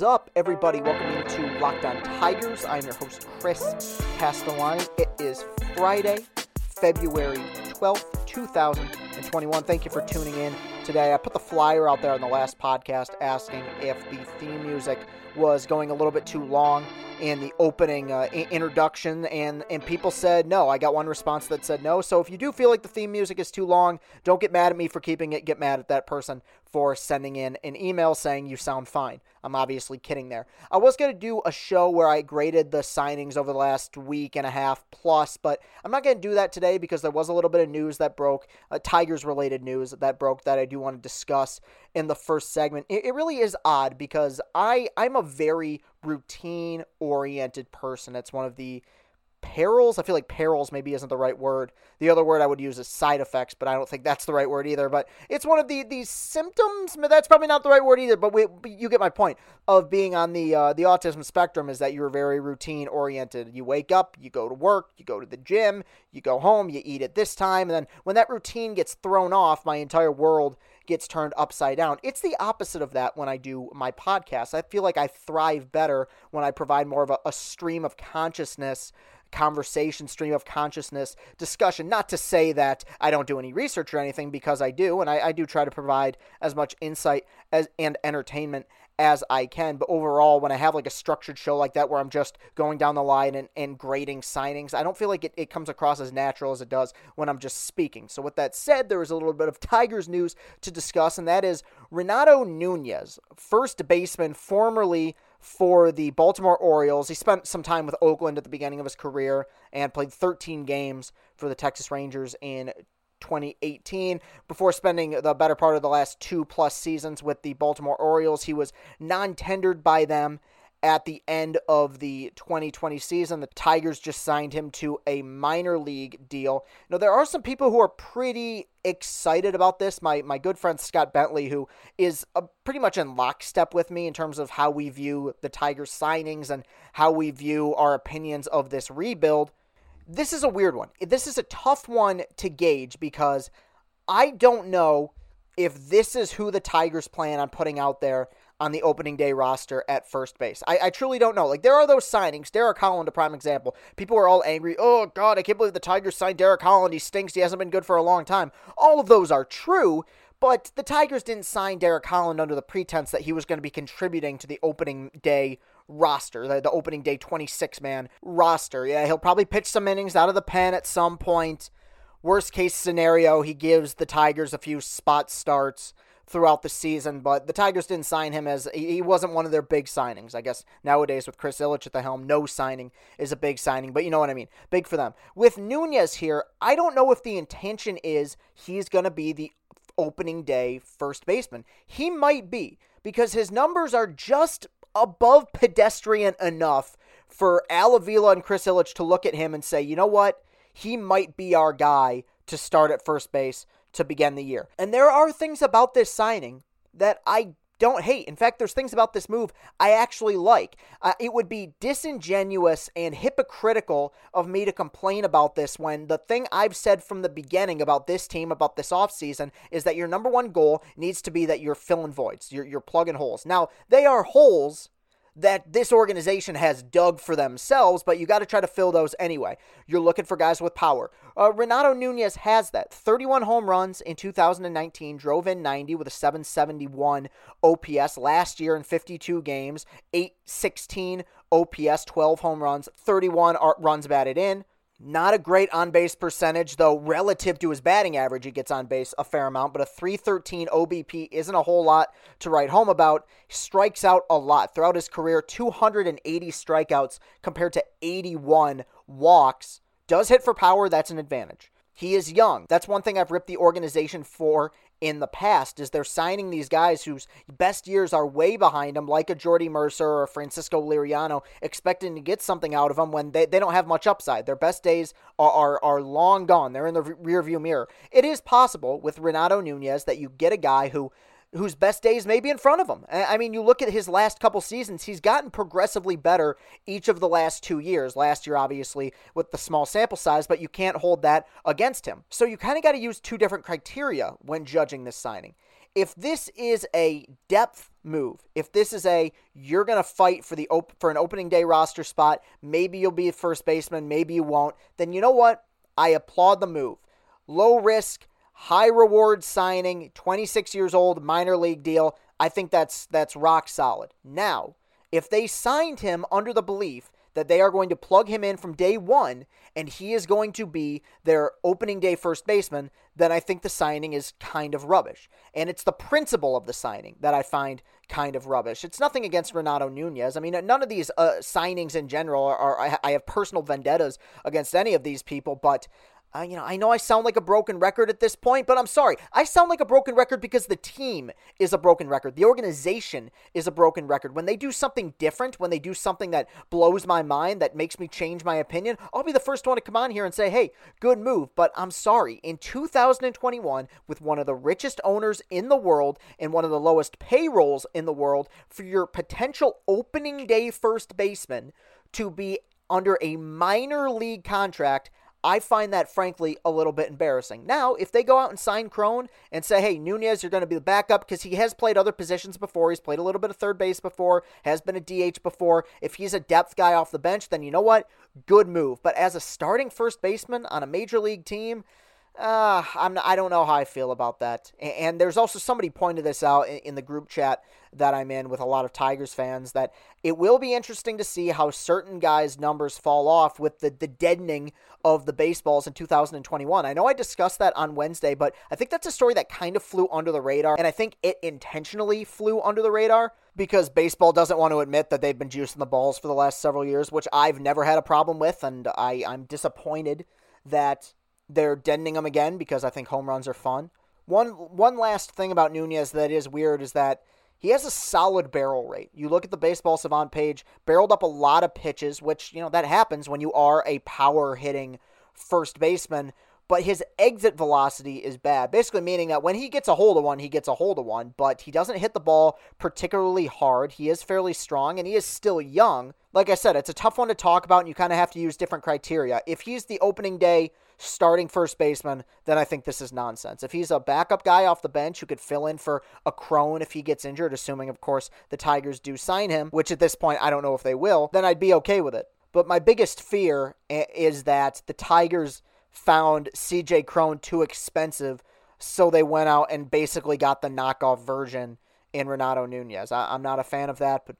is up, everybody? Welcome into Locked On Tigers. I'm your host, Chris Castellani. It is Friday, February 12th, 2021. Thank you for tuning in today. I put the flyer out there on the last podcast asking if the theme music was going a little bit too long in the opening uh, introduction, and and people said no. I got one response that said no. So if you do feel like the theme music is too long, don't get mad at me for keeping it. Get mad at that person for sending in an email saying you sound fine. I'm obviously kidding there. I was going to do a show where I graded the signings over the last week and a half plus, but I'm not going to do that today because there was a little bit of news that broke, uh, Tigers related news that broke that I do want to discuss in the first segment. It, it really is odd because I I'm a very routine oriented person. It's one of the perils. I feel like perils maybe isn't the right word. The other word I would use is side effects, but I don't think that's the right word either. But it's one of the these symptoms. That's probably not the right word either. But we, you get my point of being on the uh, the autism spectrum is that you're very routine oriented. You wake up, you go to work, you go to the gym, you go home, you eat at this time, and then when that routine gets thrown off, my entire world gets turned upside down. It's the opposite of that when I do my podcast. I feel like I thrive better when I provide more of a, a stream of consciousness conversation, stream of consciousness discussion. Not to say that I don't do any research or anything, because I do, and I, I do try to provide as much insight as and entertainment as I can. But overall, when I have like a structured show like that where I'm just going down the line and, and grading signings, I don't feel like it, it comes across as natural as it does when I'm just speaking. So, with that said, there is a little bit of Tigers news to discuss, and that is Renato Nunez, first baseman formerly for the Baltimore Orioles. He spent some time with Oakland at the beginning of his career and played 13 games for the Texas Rangers in 2018 before spending the better part of the last two plus seasons with the Baltimore Orioles. He was non tendered by them at the end of the 2020 season. The Tigers just signed him to a minor league deal. Now, there are some people who are pretty excited about this. My, my good friend Scott Bentley, who is a, pretty much in lockstep with me in terms of how we view the Tigers signings and how we view our opinions of this rebuild. This is a weird one. This is a tough one to gauge because I don't know if this is who the Tigers plan on putting out there on the opening day roster at first base. I, I truly don't know. Like, there are those signings. Derek Holland, a prime example. People are all angry. Oh, God, I can't believe the Tigers signed Derek Holland. He stinks. He hasn't been good for a long time. All of those are true, but the Tigers didn't sign Derek Holland under the pretense that he was going to be contributing to the opening day roster, the, the opening day 26 man roster. Yeah, he'll probably pitch some innings out of the pen at some point. Worst case scenario, he gives the Tigers a few spot starts throughout the season, but the Tigers didn't sign him as he wasn't one of their big signings. I guess nowadays with Chris Ilitch at the helm, no signing is a big signing, but you know what I mean. Big for them. With Nunez here, I don't know if the intention is he's going to be the opening day first baseman. He might be because his numbers are just above pedestrian enough for Al Avila and Chris Ilitch to look at him and say, you know what? He might be our guy to start at first base to begin the year. And there are things about this signing that I don't hate. In fact, there's things about this move I actually like. Uh, it would be disingenuous and hypocritical of me to complain about this when the thing I've said from the beginning about this team, about this offseason, is that your number one goal needs to be that you're filling voids, you're, you're plugging holes. Now, they are holes that this organization has dug for themselves, but you got to try to fill those anyway. You're looking for guys with power. Uh, Renato Nunez has that. 31 home runs in 2019, drove in 90 with a 771 OPS last year in 52 games, 816 OPS, 12 home runs, 31 runs batted in. Not a great on base percentage, though, relative to his batting average, he gets on base a fair amount, but a 313 OBP isn't a whole lot to write home about. Strikes out a lot. Throughout his career, 280 strikeouts compared to 81 walks. Does hit for power, that's an advantage. He is young. That's one thing I've ripped the organization for in the past is they're signing these guys whose best years are way behind them, like a Jordy Mercer or Francisco Liriano, expecting to get something out of them when they, they don't have much upside. Their best days are, are, are long gone. They're in the rearview mirror. It is possible with Renato Nunez that you get a guy who whose best days may be in front of him. I mean, you look at his last couple seasons, he's gotten progressively better each of the last two years. Last year, obviously, with the small sample size, but you can't hold that against him. So you kind of got to use two different criteria when judging this signing. if this is a depth move, if this is a you're going to fight for the op- for an opening day roster spot, maybe you'll be a first baseman, maybe you won't, then you know what? I applaud the move. Low risk, high reward signing, 26 years old, minor league deal. I think that's that's rock solid. Now, if they signed him under the belief that they are going to plug him in from day one and he is going to be their opening day first baseman, then I think the signing is kind of rubbish. And it's the principle of the signing that I find kind of rubbish. It's nothing against Renato Nunez. I mean, none of these uh, signings in general are, are I have personal vendettas against any of these people, but uh, you know, I know I sound like a broken record at this point, but I'm sorry. I sound like a broken record because the team is a broken record. The organization is a broken record. When they do something different, when they do something that blows my mind, that makes me change my opinion, I'll be the first one to come on here and say, hey, good move. But I'm sorry. In 2021, with one of the richest owners in the world and one of the lowest payrolls in the world, for your potential opening day first baseman to be under a minor league contract I find that frankly a little bit embarrassing. Now, if they go out and sign Cron and say, hey, Nunez, you're going to be the backup because he has played other positions before, he's played a little bit of third base before, has been a DH before. If he's a depth guy off the bench, then you know what? Good move. But as a starting first baseman on a major league team, uh, I'm I don't know how I feel about that. And, and there's also somebody pointed this out in, in, the group chat that I'm in with a lot of Tigers fans that it will be interesting to see how certain guys' numbers fall off with the, the deadening of the baseballs in 2021. I know I discussed that on Wednesday, but I think that's a story that kind of flew under the radar, and I think it intentionally flew under the radar because baseball doesn't want to admit that they've been juicing the balls for the last several years, which I've never had a problem with, and I, I'm disappointed that they're deadening them again because I think home runs are fun. One one last thing about Nunez that is weird is that he has a solid barrel rate. You look at the baseball savant page, barreled up a lot of pitches, which, you know, that happens when you are a power hitting first baseman, but his exit velocity is bad. Basically meaning that when he gets a hold of one, he gets a hold of one, but he doesn't hit the ball particularly hard. He is fairly strong and he is still young. Like I said, it's a tough one to talk about and you kind of have to use different criteria. If he's the opening day starting first baseman, then I think this is nonsense. If he's a backup guy off the bench who could fill in for a Cron if he gets injured, assuming, of course, the Tigers do sign him, which at this point I don't know if they will, then I'd be okay with it. But my biggest fear eh, is that the Tigers found CJ Cron too expensive, so they went out and basically got the knockoff version in Renato Nunez. I, am not a fan of that, but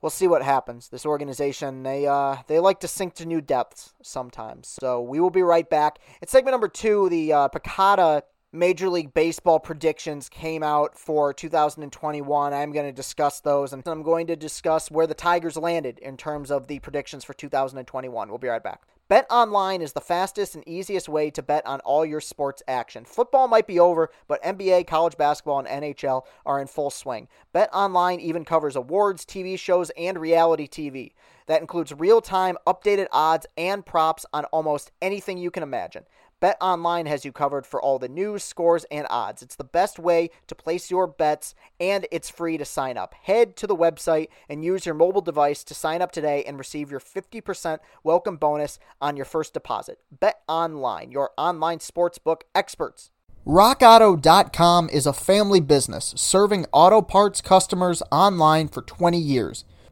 we'll see what happens. This organization, they uh, they like to sink to new depths sometimes. So we will be right back. It's segment number two, the uh, PECOTA Major League Baseball predictions came out for 2021. I'm going to discuss those, and I'm going to discuss where the Tigers landed in terms of the predictions for 2021. We'll be right back. Bet online is the fastest and easiest way to bet on all your sports action. Football might be over, but NBA, college basketball, and NHL are in full swing. Bet online even covers awards, TV shows, and reality TV. That includes real time, updated odds and props on almost anything you can imagine. Bet Online has you covered for all the news, scores, and odds. It's the best way to place your bets, and it's free to sign up. Head to the website and use your mobile device to sign up today and receive your 50% welcome bonus on your first deposit. Bet Online, your online sportsbook experts. RockAuto.com is a family business serving auto parts customers online for 20 years.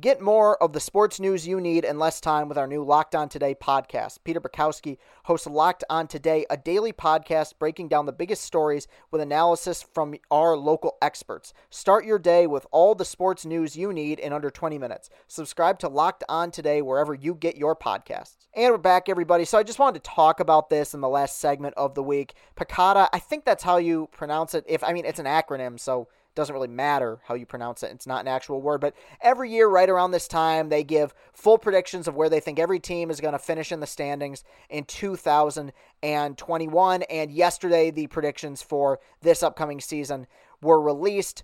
Get more of the sports news you need in less time with our new Locked On Today podcast. Peter Bukowski hosts Locked On Today, a daily podcast breaking down the biggest stories with analysis from our local experts. Start your day with all the sports news you need in under 20 minutes. Subscribe to Locked On Today wherever you get your podcasts. And we're back, everybody. So I just wanted to talk about this in the last segment of the week. PECOTA, I think that's how you pronounce it. If I mean, it's an acronym, so doesn't really matter how you pronounce it. It's not an actual word, but every year, right around this time, they give full predictions of where they think every team is going to finish in the standings in 2021. And yesterday, the predictions for this upcoming season were released.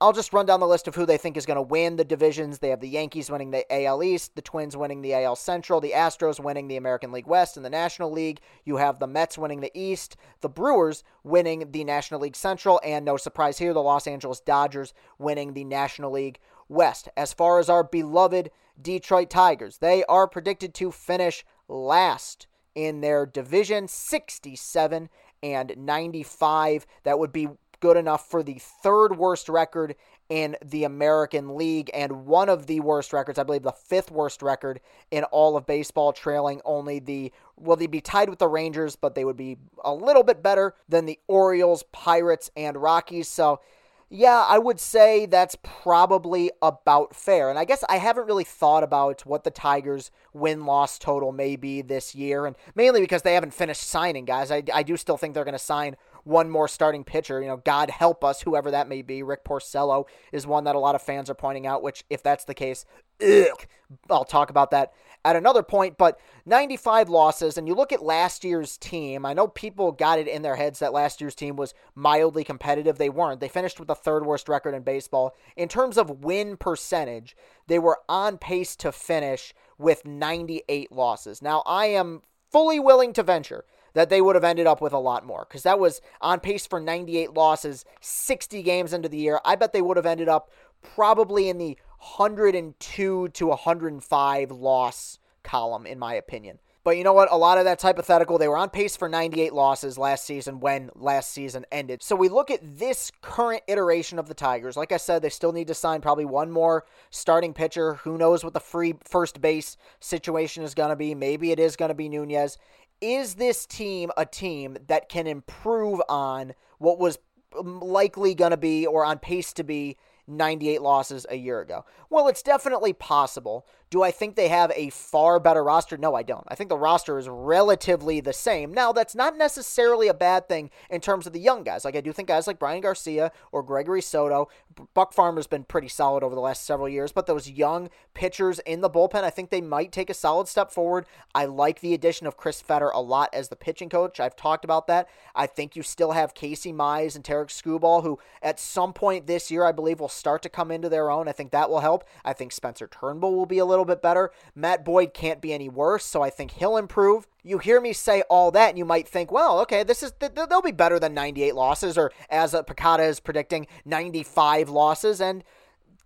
I'll just run down the list of who they think is going to win the divisions. They have the Yankees winning the AL East, the Twins winning the AL Central, the Astros winning the American League West and the National League. You have the Mets winning the East, the Brewers winning the National League Central, and no surprise here, the Los Angeles Dodgers winning the National League West. As far as our beloved Detroit Tigers, they are predicted to finish last in their division 67 and 95. That would be good enough for the third worst record in the American League and one of the worst records, I believe the fifth worst record in all of baseball, trailing only the, well, they'd be tied with the Rangers, but they would be a little bit better than the Orioles, Pirates, and Rockies. So, yeah, I would say that's probably about fair. And I guess I haven't really thought about what the Tigers' win loss total may be this year, and mainly because they haven't finished signing guys. I, I do still think they're going to sign one more starting pitcher. You know, God help us, whoever that may be. Rick Porcello is one that a lot of fans are pointing out, which, if that's the case, ugh, I'll talk about that at another point. But 95 losses, and you look at last year's team, I know people got it in their heads that last year's team was mildly competitive. They weren't. They finished with the third worst record in baseball. In terms of win percentage, they were on pace to finish with 98 losses. Now, I am fully willing to venture that they would have ended up with a lot more because that was on pace for 98 losses, 60 games into the year. I bet they would have ended up probably in the 102 to 105 loss column, in my opinion. But you know what? A lot of that's hypothetical. They were on pace for 98 losses last season when last season ended. So we look at this current iteration of the Tigers. Like I said, they still need to sign probably one more starting pitcher. Who knows what the free first base situation is going to be? Maybe it is going to be Nunez is this team a team that can improve on what was likely going to be or on pace to be 98 losses a year ago? Well, it's definitely possible. Do I think they have a far better roster? No, I don't. I think the roster is relatively the same. Now, that's not necessarily a bad thing in terms of the young guys. Like, I do think guys like Bryan Garcia or Gregory Soto, Buck Farmer's been pretty solid over the last several years, but those young pitchers in the bullpen, I think they might take a solid step forward. I like the addition of Chris Fetter a lot as the pitching coach. I've talked about that. I think you still have Casey Mize and Tarik Skubal, who at some point this year, I believe, will start to come into their own. I think that will help. I think Spencer Turnbull will be a little little bit better. Matt Boyd can't be any worse, so I think he'll improve. You hear me say all that, and you might think, well, okay, this is they'll be better than 98 losses, or as uh, PECOTA is predicting, 95 losses, and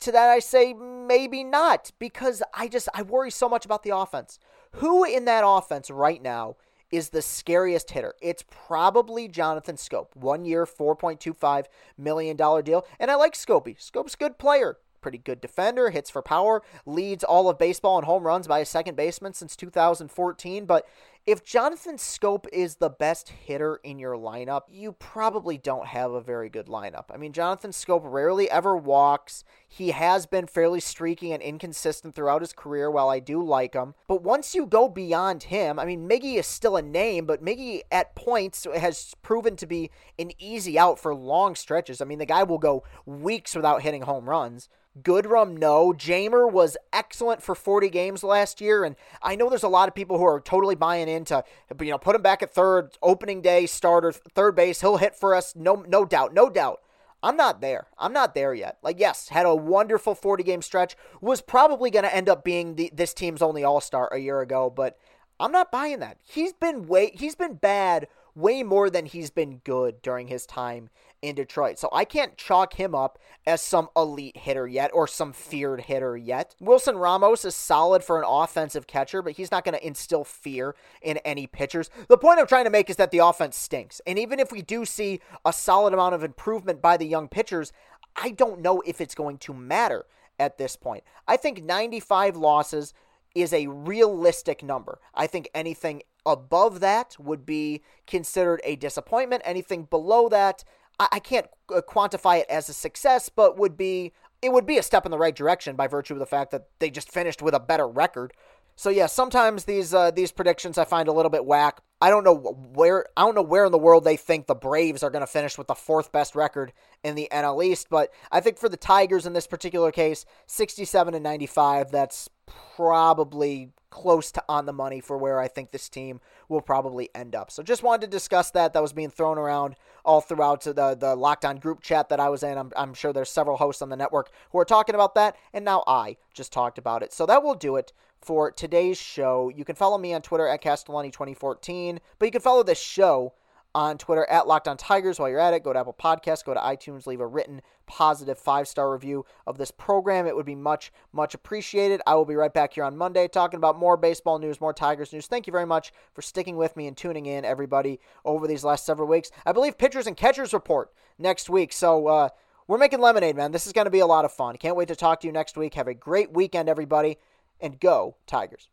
to that I say maybe not because I just I worry so much about the offense. Who in that offense right now is the scariest hitter? It's probably Jonathan Schoop. One year, $4.25 million deal. And I like Scopey. Schoop's a good player pretty good defender, hits for power, leads all of baseball in home runs by a second baseman since 2014. But if Jonathan Schoop is the best hitter in your lineup, you probably don't have a very good lineup. I mean, Jonathan Schoop rarely ever walks. He has been fairly streaky and inconsistent throughout his career, while I do like him. But once you go beyond him, I mean, Miggy is still a name, but Miggy at points has proven to be an easy out for long stretches. I mean, the guy will go weeks without hitting home runs. Goodrum, no. Jeimer was excellent for 40 games last year, and I know there's a lot of people who are totally buying into, you know, put him back at third, opening day starter, third base. He'll hit for us, no, no doubt, no doubt. I'm not there. I'm not there yet. Like, yes, had a wonderful 40 game stretch. Was probably going to end up being the, this team's only All Star a year ago, but I'm not buying that. He's been way he's been bad way more than he's been good during his time in Detroit. So I can't chalk him up as some elite hitter yet or some feared hitter yet. Wilson Ramos is solid for an offensive catcher, but he's not going to instill fear in any pitchers. The point I'm trying to make is that the offense stinks. And even if we do see a solid amount of improvement by the young pitchers, I don't know if it's going to matter at this point. I think 95 losses is a realistic number. I think anything above that would be considered a disappointment. Anything below that, I, I can't uh, quantify it as a success, but would be it would be a step in the right direction by virtue of the fact that they just finished with a better record. So yeah, sometimes these uh, these predictions I find a little bit whack. I don't know where I don't know where in the world they think the Braves are going to finish with the fourth best record in the NL East, but I think for the Tigers in this particular case, 67 and 95, that's probably close to on the money for where I think this team will probably end up. So just wanted to discuss that. That was being thrown around all throughout the the Locked On group chat that I was in. I'm, I'm sure there's several hosts on the network who are talking about that, and now I just talked about it. So that will do it for today's show. You can follow me on Twitter at Castellani2014, but you can follow this show on Twitter at Locked On Tigers. While you're at it, go to Apple Podcasts, go to iTunes, leave a written positive five star review of this program. It would be much, much appreciated. I will be right back here on Monday talking about more baseball news, more Tigers news. Thank you very much for sticking with me and tuning in, everybody, over these last several weeks. I believe pitchers and catchers report next week. So, uh, we're making lemonade, man. This is going to be a lot of fun. Can't wait to talk to you next week. Have a great weekend, everybody and go Tigers.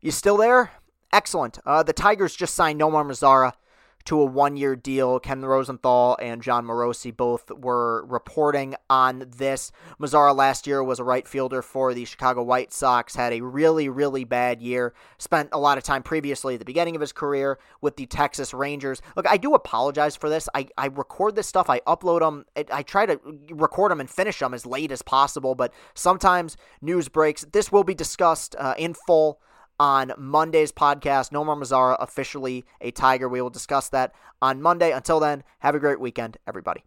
You still there? Excellent. Uh, the Tigers just signed Nomar Mazara to a one year deal. Ken Rosenthal and Jon Morosi both were reporting on this. Mazara last year was a right fielder for the Chicago White Sox, had a really, really bad year. Spent a lot of time previously at the beginning of his career with the Texas Rangers. Look, I do apologize for this. I, I record this stuff, I upload them, I try to record them and finish them as late as possible, but sometimes news breaks. This will be discussed uh, in full on Monday's podcast. Nomar Mazara officially a Tiger. We will discuss that on Monday. Until then, have a great weekend, everybody.